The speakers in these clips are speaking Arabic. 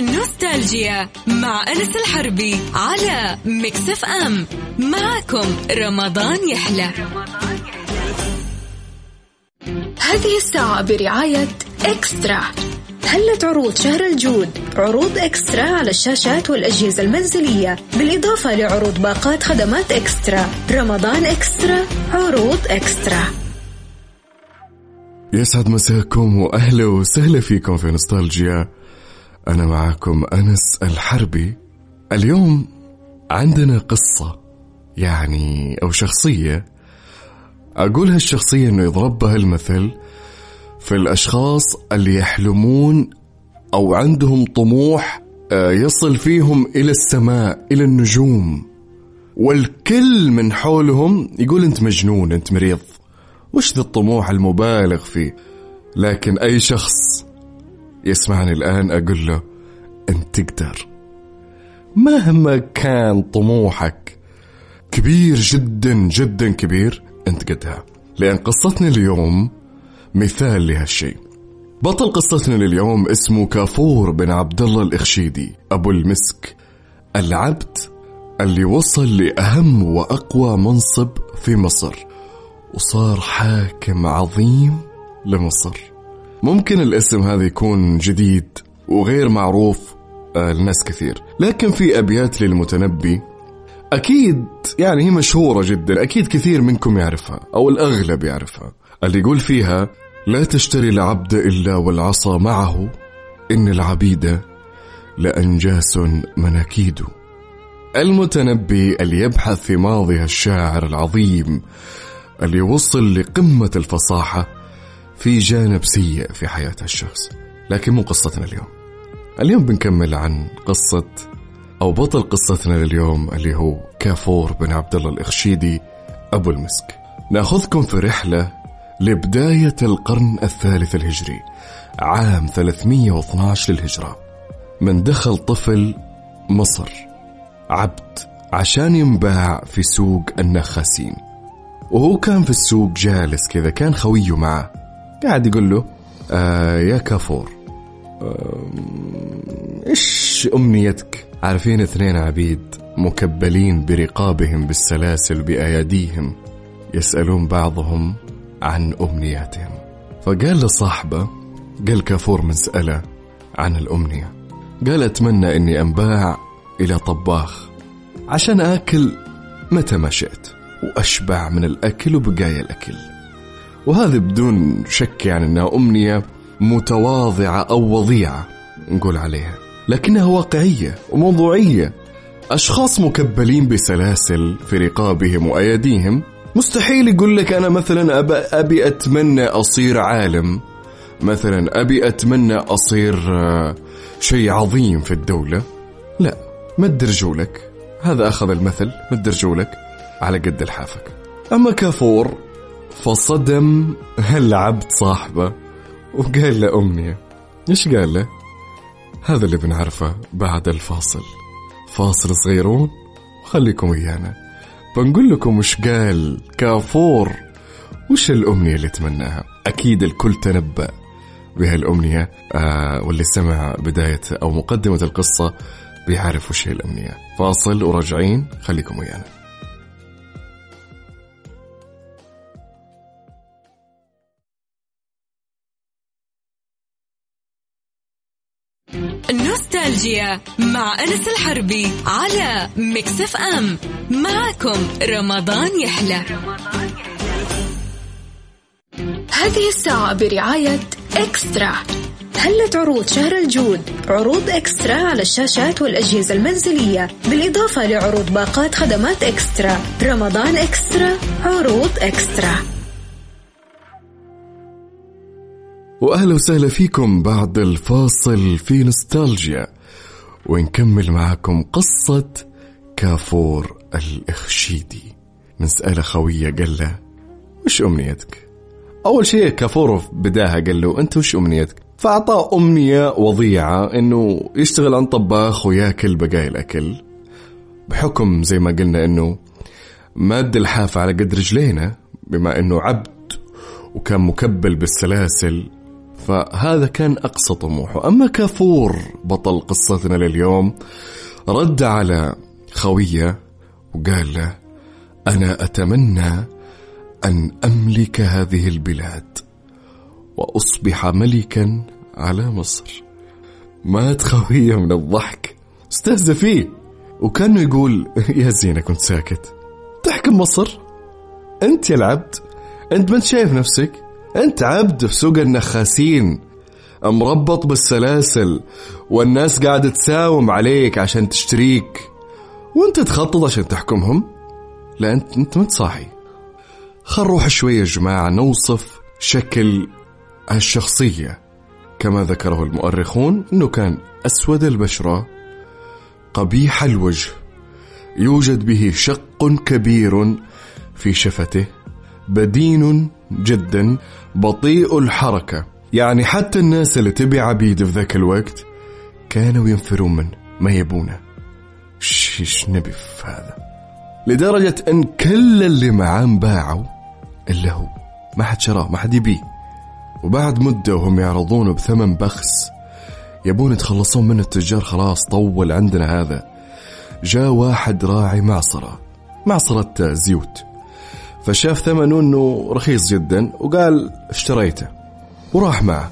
نوستالجيا مع أنس الحربي على Mix FM معكم رمضان يحلى. هذه الساعة برعاية eXtra. هلت عروض شهر الجود عروض eXtra على الشاشات والأجهزة المنزلية؟ بالإضافة لعروض باقات خدمات eXtra. رمضان eXtra عروض eXtra. يسعد مساكم وأهلا وسهلا فيكم في نوستالجيا. أنا معكم أنس الحربي. اليوم عندنا قصة يعني أو شخصية. أقول هالشخصيه إنه يضرب بها المثل في الأشخاص اللي يحلمون أو عندهم طموح آه، يصل فيهم إلى السماء إلى النجوم. والكل من حولهم يقول أنت مجنون أنت مريض. وش ذا الطموح المبالغ فيه؟ لكن أي شخص يسمعني الآن أقول له أنت تقدر. مهما كان طموحك كبير جدا جدا كبير أنت قدها. لأن قصتنا اليوم مثال لهالشيء. بطل قصتنا لليوم اسمه كافور بن عبد الله الإخشيدي أبو المسك. العبد اللي وصل لأهم وأقوى منصب في مصر وصار حاكم عظيم لمصر. ممكن الاسم هذا يكون جديد وغير معروف آه، لناس كثير. لكن في أبيات للمتنبي أكيد يعني هي مشهورة جدا أكيد كثير منكم يعرفها أو الأغلب يعرفها. اللي يقول فيها لا تشتري العبد إلا والعصا معه إن العبيد لأنجاس مناكيد. المتنبي اللي يبحث في ماضي الشاعر العظيم اللي وصل لقمة الفصاحة في جانب سيء في حياة الشخص. لكن مو قصتنا اليوم. اليوم بنكمل عن قصة أو بطل قصتنا لليوم اللي هو كافور بن عبد الله الإخشيدي أبو المسك. نأخذكم في رحلة لبداية القرن الثالث الهجري عام 312 للهجرة من دخل طفل مصر عبد عشان ينباع في سوق النخاسين. وهو كان في السوق جالس كذا كان خويه معه. قاعد يقول له آه يا كافور آه إيش أمنيتك؟ عارفين اثنين عبيد مكبلين برقابهم بالسلاسل بأياديهم يسألون بعضهم عن أمنياتهم. فقال لصاحبه قال كافور من سأله عن الأمنية. قال أتمنى إني أنباع إلى طباخ عشان آكل متى ما شئت وأشبع من الأكل وبقايا الأكل. وهذا بدون شك يعني أنها أمنية متواضعة أو وضيعة نقول عليها. لكنها واقعية وموضوعية. أشخاص مكبلين بسلاسل في رقابهم وأيديهم مستحيل يقول لك أنا مثلا أبي, أبي أتمنى أصير عالم. مثلا أبي أتمنى أصير آه، شيء عظيم في الدولة. لا مد رجولك هذا أخذ المثل مد رجولك على قد لحافك أما كافور فصدم هالعبد صاحبه وقال له أمنية إيش قال له؟ هذا اللي بنعرفه بعد الفاصل. فاصل صغيرون وخليكم ويانا. بنقول لكم وش قال كافور. وش الأمنية اللي تمناها؟ أكيد الكل تنبأ بهالأمنية آه واللي سمع بداية أو مقدمة القصة بيعرف وش هي الأمنية. فاصل وراجعين خليكم ويانا. نوستالجيا مع أنس الحربي على Mix FM. معكم رمضان يحلى. هذه الساعة برعاية eXtra. هلت عروض شهر الجود؟ عروض eXtra على الشاشات والأجهزة المنزلية. بالإضافة لعروض باقات خدمات eXtra. رمضان eXtra عروض eXtra. وأهلا وسهلا فيكم بعد الفاصل في نوستالجيا ونكمل معكم قصة كافور الإخشيدي من سأل خويه قال له وش أمنيتك؟ أول شيء كافور بداها قال له أنت وش أمنيتك؟ فأعطاه أمنية وضيعة إنه يشتغل عن طباخ وياكل بقايا الأكل بحكم زي ما قلنا إنه ماد الحافة على قد رجلينا بما إنه عبد وكان مكبل بالسلاسل فهذا كان أقصى طموحه. أما كافور بطل قصتنا لليوم رد على خويه وقال له أنا أتمنى أن أملك هذه البلاد وأصبح ملكا على مصر. مات خويه من الضحك. استهزأ فيه. وكانه يقول يا زينة كنت ساكت. تحكم مصر؟ أنت يا العبد؟ أنت ما شايف نفسك؟ أنت عبد في سوق النخاسين مربط بالسلاسل والناس قاعدة تساوم عليك عشان تشتريك وأنت تخطط عشان تحكمهم؟ لا انت أنت ما صاحي خل نروح شوية يا جماعة نوصف شكل الشخصية. كما ذكره المؤرخون إنه كان أسود البشرة قبيح الوجه يوجد به شق كبير في شفته. بدين جدا بطيء الحركة. يعني حتى الناس اللي تبي عبيد في ذاك الوقت كانوا ينفرون منه ما يبونه. شيش نبي في هذا؟ لدرجة إن كل اللي معاه انباعوا إلا هو. ما حد شراه ما حد يبيه. وبعد مدة وهم يعرضونه بثمن بخس يبون يتخلصون منه التجار. خلاص طول عندنا هذا. جاء واحد راعي معصرة معصرة زيوت. فشاف ثمنه انه رخيص جدا وقال اشتريته وراح معه.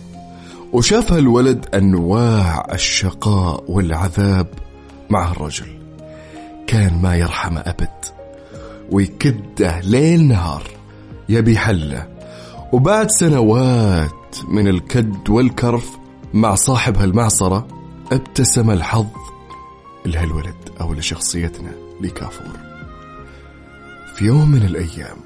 وشاف هالولد انواع الشقاء والعذاب مع الرجل كان ما يرحم أبد ويكده ليل نهار يبي حله. وبعد سنوات من الكد والكرف مع صاحب هالمعصرة ابتسم الحظ لهالولد أو لشخصيتنا لكافور. في يوم من الأيام.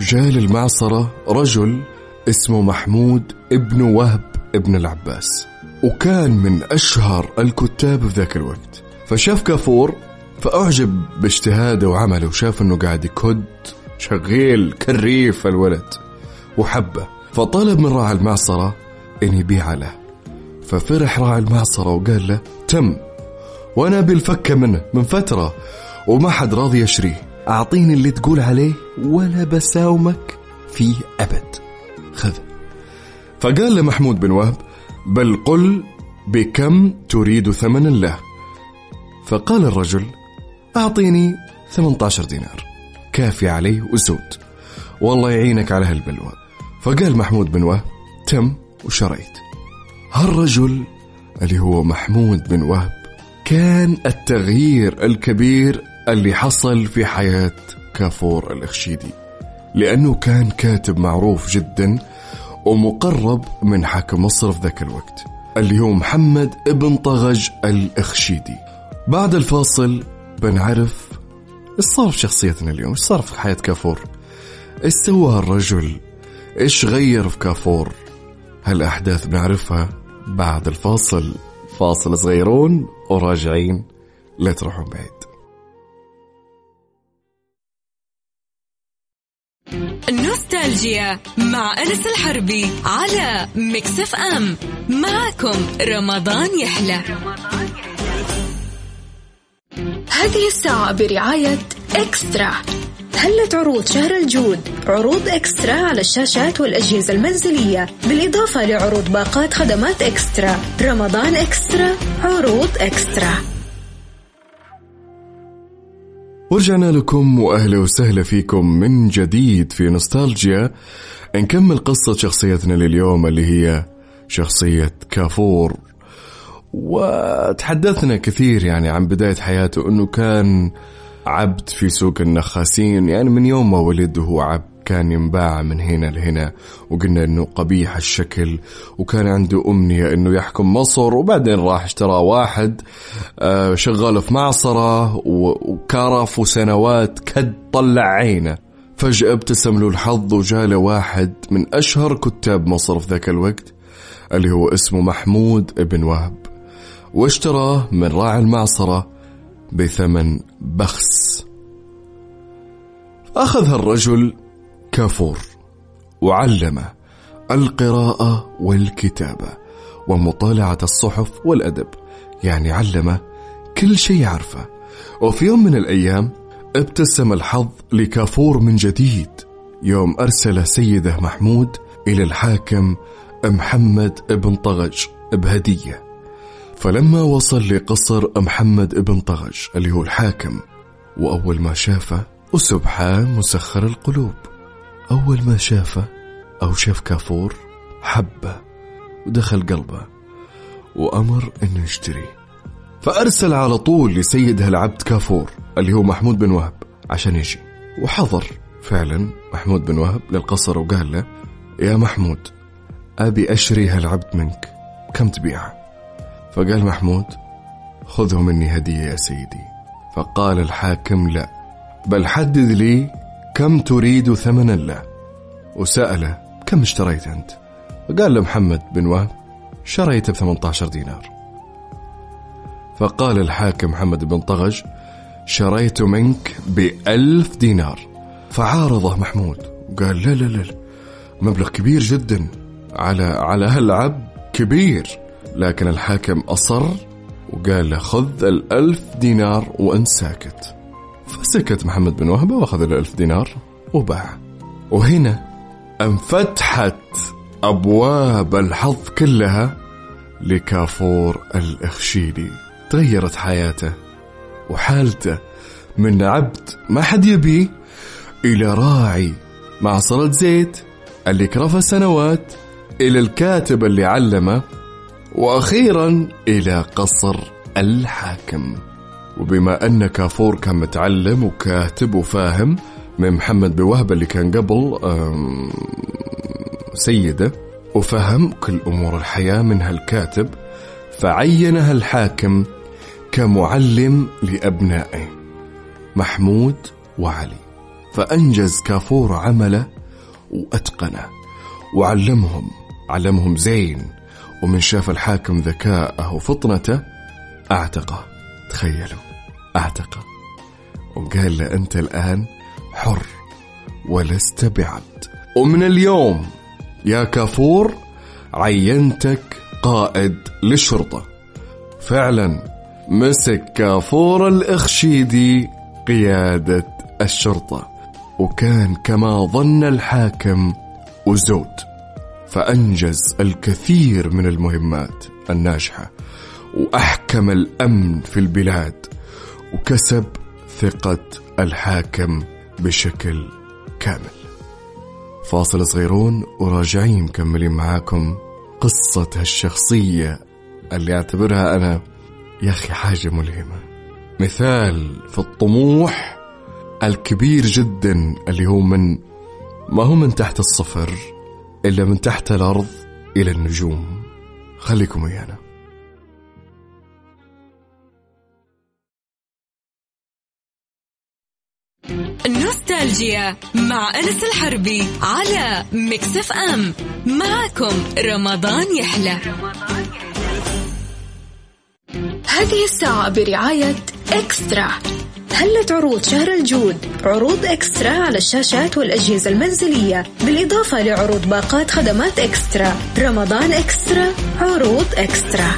جاء للمعصرة رجل اسمه محمود ابن وهب ابن العباس وكان من أشهر الكتاب في ذاك الوقت. فشاف كافور فأعجب باجتهاده وعمله وشاف أنه قاعد يكد شغيل كريف الولد وحبه. فطلب من راعي المعصرة إن يبيع له. ففرح راعي المعصرة وقال له تم وأنا بالفكة منه من فترة وما حد راضي يشريه. أعطيني اللي تقول عليه ولا بساومك فيه أبد. خذ. فقال له محمود بن وهب بل قل بكم تريد ثمنا له. فقال الرجل أعطيني 18 دينار. كافي عليه وزود. والله يعينك على هالبلوى. فقال محمود بن وهب تم وشريت. هالرجل اللي هو محمود بن وهب كان التغيير الكبير اللي حصل في حياة كافور الإخشيدي لأنه كان كاتب معروف جدا ومقرب من حاكم مصر في ذاك الوقت اللي هو محمد ابن طغج الإخشيدي. بعد الفاصل بنعرف إيش صار في شخصيتنا اليوم إيش صار في حياة كافور؟ إيش سوى هالرجل إيش غير في كافور؟ هالأحداث بنعرفها بعد الفاصل. فاصل صغيرون وراجعين لا تروحون بعيد. نوستالجيا مع أنس الحربي على Mix FM معكم رمضان يحلى. هذه الساعة برعاية إكسترا. هلت عروض شهر الجود؟ عروض إكسترا على الشاشات والأجهزة المنزلية بالإضافة لعروض باقات خدمات إكسترا. رمضان إكسترا عروض إكسترا. ورجعنا لكم وأهلا وسهلا فيكم من جديد في نوستالجيا. نكمل قصة شخصيتنا لليوم اللي هي شخصية كافور. وتحدثنا كثير يعني عن بداية حياته إنه كان عبد في سوق النخاسين يعني من يوم ما ولد وهو عبد. كان ينباع من هنا لهنا وقلنا إنه قبيح الشكل وكان عنده أمنية إنه يحكم مصر وبعدين راح اشترى واحد آه، شغال في معصرة وكرف وسنوات كد طلع عينه. فجأة ابتسم له الحظ وجاله واحد من أشهر كتاب مصر في ذاك الوقت اللي هو اسمه محمود ابن وهب. واشتراه من راعي المعصرة بثمن بخس. أخذ الرجل كافور وعلمه القراءة والكتابة ومطالعة الصحف والأدب. يعني علمه كل شيء يعرفه. وفي يوم من الأيام ابتسم الحظ لكافور من جديد. يوم أرسل سيده محمود إلى الحاكم محمد ابن طغج بهدية. فلما وصل لقصر محمد ابن طغج اللي هو الحاكم وأول ما شافه وسبحان مسخر القلوب. أول ما شافه أو شاف كافور حبه ودخل قلبه وأمر أنه يشتريه فأرسل على طول لسيد هالعبد كافور اللي هو محمود بن وهب عشان يجي. وحضر فعلا محمود بن وهب للقصر وقال له يا محمود أبي أشري هالعبد منك كم تبيعه؟ فقال محمود خذه مني هدية يا سيدي. فقال الحاكم لا بل حدد لي كم تريد ثمنا له وسأله كم اشتريت أنت؟ فقال له محمد بن وهب شريته ب 18 دينار. فقال الحاكم محمد بن طغج شريت منك بألف دينار. فعارضه محمود قال لا لا لا مبلغ كبير جدا على على هالعبد كبير. لكن الحاكم أصر وقال له خذ الألف دينار وأنت ساكت فسكت محمد بن وهبة وأخذ الألف دينار وباع. وهنا انفتحت أبواب الحظ كلها لكافور الإخشيدي تغيرت حياته وحالته. من عبد ما حد يبيه إلى راعي. معصرة زيت اللي كرفه سنوات إلى الكاتب اللي علمه. وأخيرا إلى قصر الحاكم. وبما أن كافور كان متعلم وكاتب وفاهم من محمد بوهبة اللي كان قبل سيدة وفهم كل أمور الحياة من هالكاتب فعينها الحاكم كمعلم لأبنائه محمود وعلي. فأنجز كافور عمله وأتقنه وعلمهم علمهم زين ومن شاف الحاكم ذكاءه وفطنته أعتقه. تخيلوا. أعتقه وقال له أنت الآن حر ولست بعبد ومن اليوم يا كافور عينتك قائد للشرطة فعلا مسك كافور الإخشيدي قيادة الشرطة. وكان كما ظن الحاكم وزود. فأنجز الكثير من المهمات الناجحة. وأحكم الأمن في البلاد. وكسب ثقة الحاكم بشكل كامل. فاصل صغيرون وراجعين مكملين معاكم قصة هالشخصية اللي أعتبرها أنا يا أخي حاجة ملهمة. مثال في الطموح الكبير جدا اللي هو من ما هو من تحت الصفر إلا من تحت الأرض إلى النجوم. خليكم ويانا. نوستالجيا مع أنس الحربي على مكسف أم معكم رمضان يحلى. رمضان هذه الساعة برعاية إكسترا. هلت عروض شهر الجود؟ عروض إكسترا على الشاشات والأجهزة المنزلية بالإضافة لعروض باقات خدمات إكسترا. رمضان إكسترا عروض إكسترا.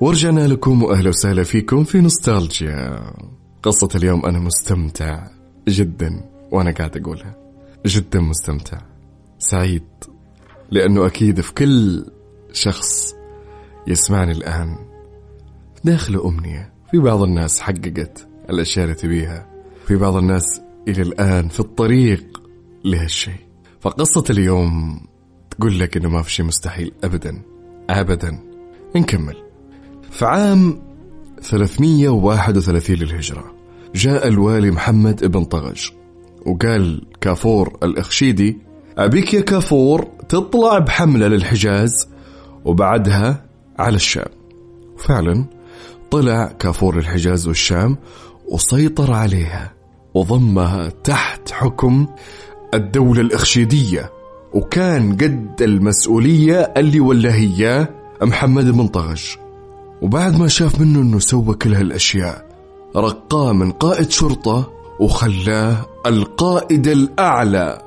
ورجعنا لكم وأهلا وسهلا فيكم في نوستالجيا. قصة اليوم أنا مستمتع جدا وأنا قاعد أقولها. جدا مستمتع. سعيد. لأنه أكيد في كل شخص يسمعني الآن. داخله أمنية في بعض الناس حققت الأشياء اللي تبيها. في بعض الناس إلى الآن في الطريق لهالشيء. فقصة اليوم تقول لك إنه ما في شيء مستحيل أبدا. أبدا. نكمل. في عام 331 للهجرة. جاء الوالي محمد ابن طغج وقال كافور الإخشيدي أبيك يا كافور تطلع بحملة للحجاز وبعدها على الشام. فعلا طلع كافور الحجاز والشام وسيطر عليها وضمها تحت حكم الدولة الإخشيدية وكان قد المسؤولية اللي ولا هي محمد بن طغج. وبعد ما شاف منه إنه سوى كل هالأشياء رقاه من قائد شرطة وخلاه القائد الأعلى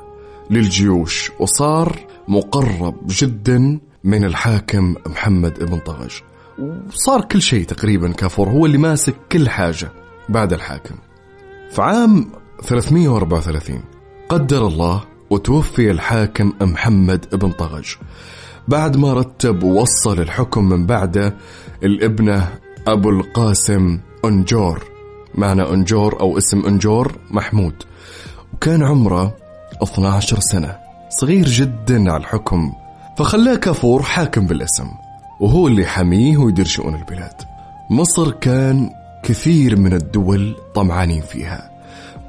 للجيوش وصار مقرب جدا من الحاكم محمد ابن طغج وصار كل شيء تقريبا كافور هو اللي ماسك كل حاجة بعد الحاكم. في عام 334 قدر الله وتوفي الحاكم محمد بن طغج بعد ما رتب ووصل الحكم من بعده الابنة أبو القاسم أنجور. معنى أنجور أو اسم أنجور محمود. وكان عمره 12 سنة. صغير جدا على الحكم فخلاه كافور حاكم بالاسم وهو اللي حميه ويدير شؤون البلاد. مصر كان كثير من الدول طمعانين فيها.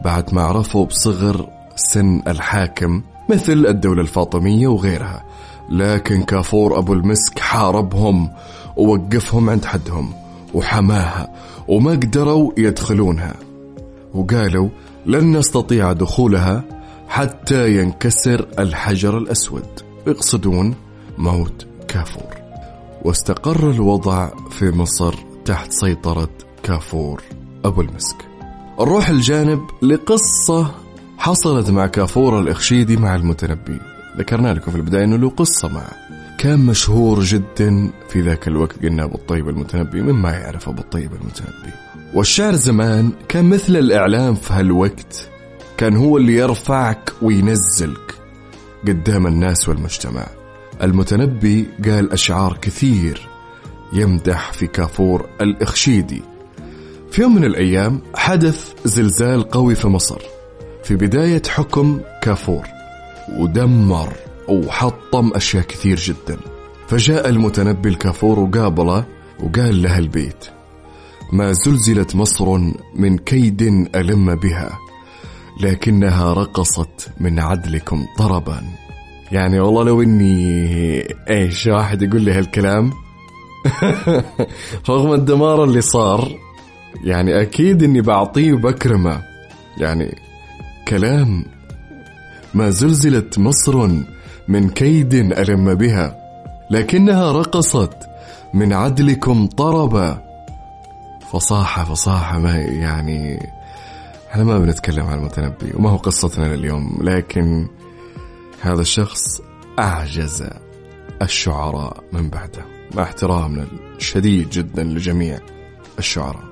بعد ما عرفوا بصغر سن الحاكم مثل الدولة الفاطمية وغيرها لكن كافور أبو المسك حاربهم ووقفهم عند حدهم وحماها وما قدروا يدخلونها. وقالوا لن نستطيع دخولها حتى ينكسر الحجر الأسود. يقصدون موت كافور. واستقر الوضع في مصر تحت سيطرة كافور أبو المسك. نروح الجانب لقصة حصلت مع كافور الإخشيدي مع المتنبي. ذكرنا لكم في البداية أنه له قصة معه كان مشهور جدا في ذاك الوقت قلنا أبو الطيب المتنبي مما يعرف أبو الطيب المتنبي. والشعر زمان كان مثل الإعلام في هالوقت كان هو اللي يرفعك وينزلك قدام الناس والمجتمع. المتنبي قال أشعار كثير يمدح في كافور الإخشيدي. في يوم من الأيام حدث زلزال قوي في مصر في بداية حكم كافور ودمر وحطم أشياء كثير جدا. فجاء المتنبي الكافور وقابله وقال له البيت ما زلزلت مصر من كيد ألم بها لكنها رقصت من عدلكم طربا يعني والله لو إني إيش واحد يقول لي هالكلام؟ رغم الدمار اللي صار يعني أكيد إني بعطيه وبكرمه يعني كلام ما زلزلت مصر من كيد ألم بها لكنها رقصت من عدلكم طربا. فصاحة فصاحة ما يعني إحنا ما بنتكلم عن المتنبي وما هو قصتنا لليوم لكن هذا الشخص أعجز الشعراء من بعده. مع احترامنا الشديد جدا لجميع الشعراء.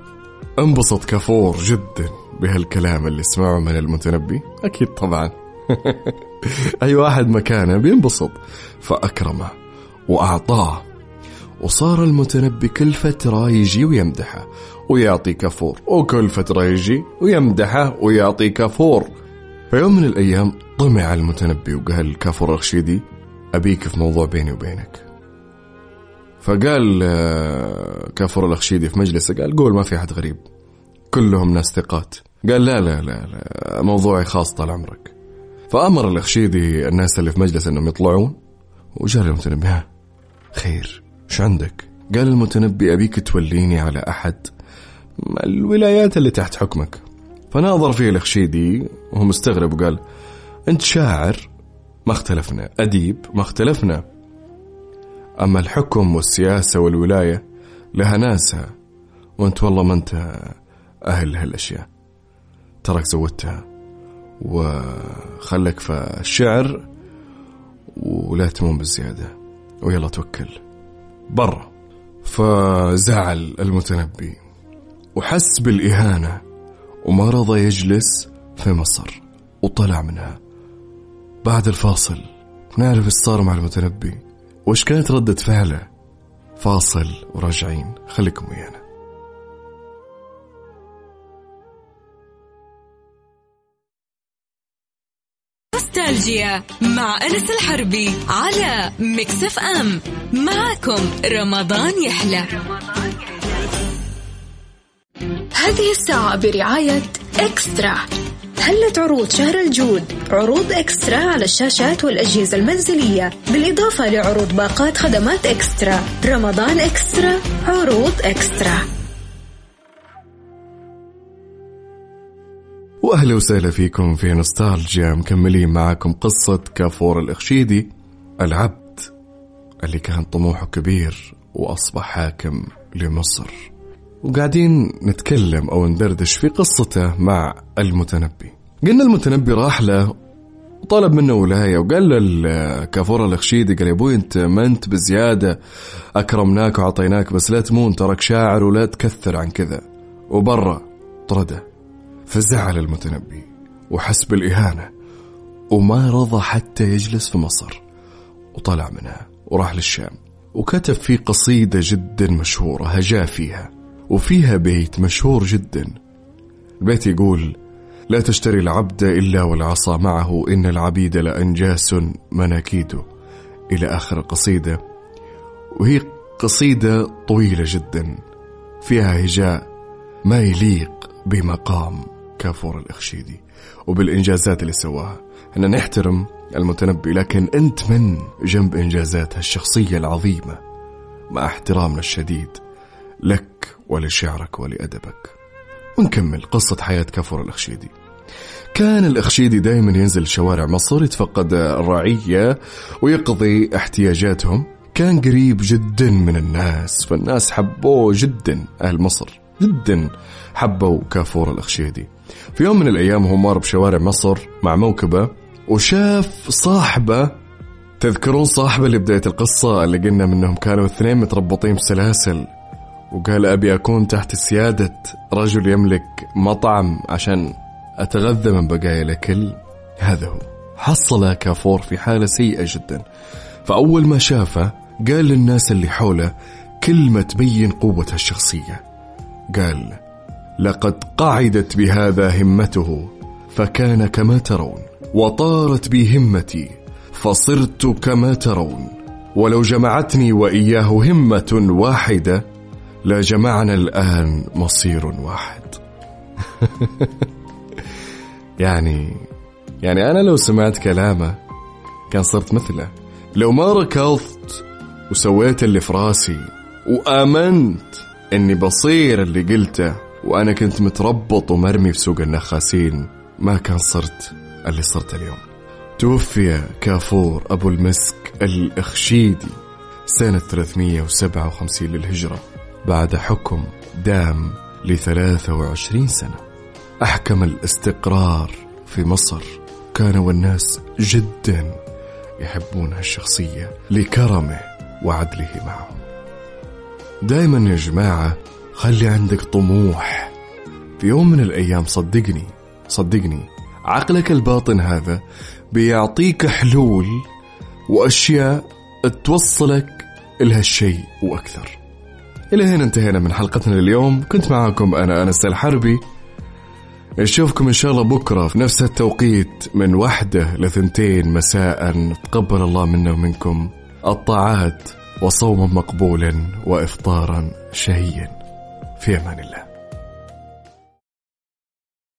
انبسط كفور جدا بهالكلام اللي سمعه من المتنبي. أكيد طبعا. أي واحد مكانه بينبسط فأكرمه وأعطاه. وصار المتنبي كل فترة يجي ويمدحه ويعطي كفور وكل فترة يجي ويمدحه ويعطي كفور. في يوم من الأيام طمع المتنبي وقال كافور الرشيدي أبيك في موضوع بيني وبينك. فقال آه، كافور الأخشيدي في مجلسه قال قول ما في أحد غريب كلهم ناس ثقات. قال لا لا لا, لا موضوعي خاص طال عمرك. فأمر الأخشيدي الناس اللي في مجلس أنهم يطلعون. وجاء المتنبي ها خير شو عندك؟ قال المتنبي أبيك توليني على أحد. الولايات اللي تحت حكمك؟ فناظر فيه الأخشيدي وهو مستغرب وقال أنت شاعر ما اختلفنا. أديب ما اختلفنا. أما الحكم والسياسة والولاية لها ناسها. وأنت والله ما أنت أهل هالأشياء. تراك زودتها. وخلك في الشعر ولا تمون بالزيادة. ويلا توكل. برا. فزعل المتنبي. وحس بالإهانة. وما رضى يجلس في مصر. وطلع منها. بعد الفاصل. نعرف إيش صار مع المتنبي. وش كانت ردة فعله. فاصل وراجعين. خليكم ويانا. نوستالجيا مع أنس الحربي على Mix FM معكم رمضان يحلى. هذه الساعة برعاية إكسترا. هلت عروض شهر الجود؟ عروض إكسترا على الشاشات والأجهزة المنزلية. بالإضافة لعروض باقات خدمات إكسترا. رمضان إكسترا عروض إكسترا. وأهلا وسهلا فيكم في نوستالجيا. مكملين معاكم قصة كافور الإخشيدي العبد اللي كان طموحه كبير وأصبح حاكم لمصر. وقاعدين نتكلم أو ندردش في قصته مع المتنبي. قلنا المتنبي راح له وطلب منه ولاية وقال له كافور الأخشيدي قال يا أبوي أنت ما أنت بزيادة أكرمناك وعطيناك بس لا تمون ترك شاعر ولا تكثر عن كذا. وبرا طرده. فزعل المتنبي وحس بالإهانة وما رضى حتى يجلس في مصر وطلع منها وراح للشام وكتب فيه قصيدة جدا مشهورة هجا فيها وفيها بيت مشهور جدا. البيت يقول لا تشتري العبد إلا والعصا معه إن العبيد لأنجاس مناكيد إلى آخر القصيدة وهي قصيدة طويلة جدا فيها هجاء ما يليق بمقام. كافور الإخشيدي وبالإنجازات اللي سواها. أن نحترم المتنبي لكن أنت من جنب إنجازات هالشخصية العظيمة؟ مع احترامنا الشديد لك ولشعرك ولأدبك. ونكمل قصة حياة كافور الأخشيدي كان الأخشيدي دائما ينزل شوارع مصر يتفقد الرعية ويقضي احتياجاتهم. كان قريب جدا من الناس فالناس حبوه جدا أهل مصر. جدا حبوا كافور الأخشيدي في يوم من الأيام هو مار بشوارع مصر مع موكبة وشاف صاحبة تذكرون صاحبة اللي بداية القصة اللي قلنا منهم كانوا اثنين متربطين بسلاسل وقال أبي أكون تحت سيادة رجل يملك مطعم عشان أتغذى من بقايا الأكل. هذا هو. حصل كافور في حالة سيئة جدا. فأول ما شافه قال للناس اللي حوله كلمة تبين قوة الشخصية. قال لقد قعدت بهذا همته فكان كما ترون وطارت بي همتي فصرت كما ترون. ولو جمعتني وإياه همة واحدة لجمعنا الآن مصير واحد. يعني يعني أنا لو سمعت كلامه كان صرت مثله. لو ما ركضت وسويت اللي في راسي وآمنت إني بصير اللي قلته وأنا كنت متربط ومرمي في سوق النخاسين. ما كان صرت اللي صرت اليوم. توفي كافور أبو المسك الأخشيدي سنة 357 للهجرة بعد حكم دام ل 23 سنة. أحكم الاستقرار في مصر. كانوا الناس جدا يحبون هالشخصية لكرمه وعدله معهم. دايما يا جماعة خلي عندك طموح. في يوم من الأيام صدقني صدقني عقلك الباطن هذا بيعطيك حلول وأشياء توصلك لهالشيء وأكثر. إلى هنا انتهينا من حلقتنا اليوم كنت معاكم أنا أنس الحربي. نشوفكم إن شاء الله بكرة في نفس التوقيت من واحدة لثنتين مساء تقبل الله منا ومنكم الطاعات وصوما مقبولا وإفطارا شهيا. في أمان الله.